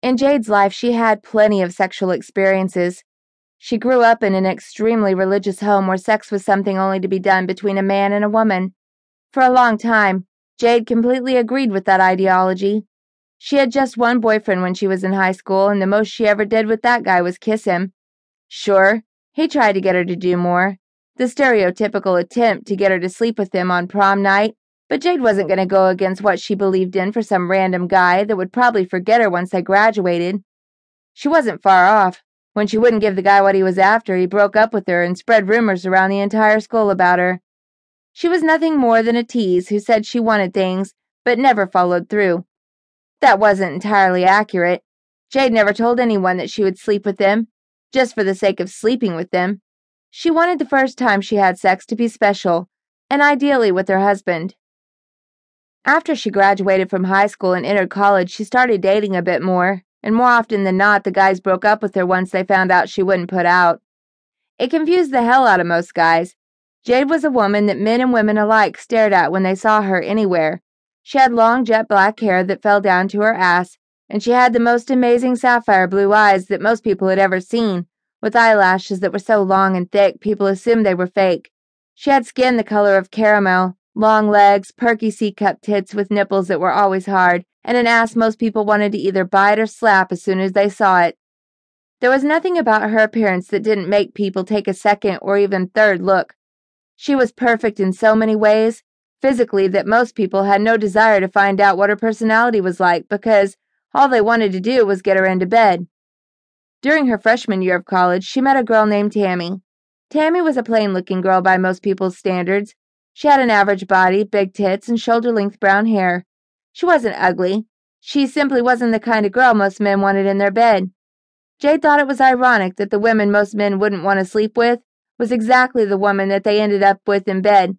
In Jade's life, she had plenty of sexual experiences. She grew up in an extremely religious home where sex was something only to be done between a man and a woman. For a long time, Jade completely agreed with that ideology. She had just one boyfriend when she was in high school, and the most she ever did with that guy was kiss him. Sure, he tried to get her to do more, the stereotypical attempt to get her to sleep with him on prom night, but Jade wasn't going to go against what she believed in for some random guy that would probably forget her once they graduated. She wasn't far off. When she wouldn't give the guy what he was after, he broke up with her and spread rumors around the entire school about her. She was nothing more than a tease who said she wanted things, but never followed through. That wasn't entirely accurate. Jade never told anyone that she would sleep with them, just for the sake of sleeping with them. She wanted the first time she had sex to be special, and ideally with her husband. After she graduated from high school and entered college, she started dating a bit more, and more often than not, the guys broke up with her once they found out she wouldn't put out. It confused the hell out of most guys, Jade was a woman that men and women alike stared at when they saw her anywhere. She had long jet black hair that fell down to her ass, and she had the most amazing sapphire blue eyes that most people had ever seen, with eyelashes that were so long and thick people assumed they were fake. She had skin the color of caramel, long legs, perky C-cup tits with nipples that were always hard, and an ass most people wanted to either bite or slap as soon as they saw it. There was nothing about her appearance that didn't make people take a second or even third look. She was perfect in so many ways, physically, that most people had no desire to find out what her personality was like because all they wanted to do was get her into bed. During her freshman year of college, she met a girl named Tammy. Tammy was a plain looking girl by most people's standards. She had an average body, big tits, and shoulder length brown hair. She wasn't ugly. She simply wasn't the kind of girl most men wanted in their bed. Jade thought it was ironic that the women most men wouldn't want to sleep with was exactly the woman that they ended up with in bed,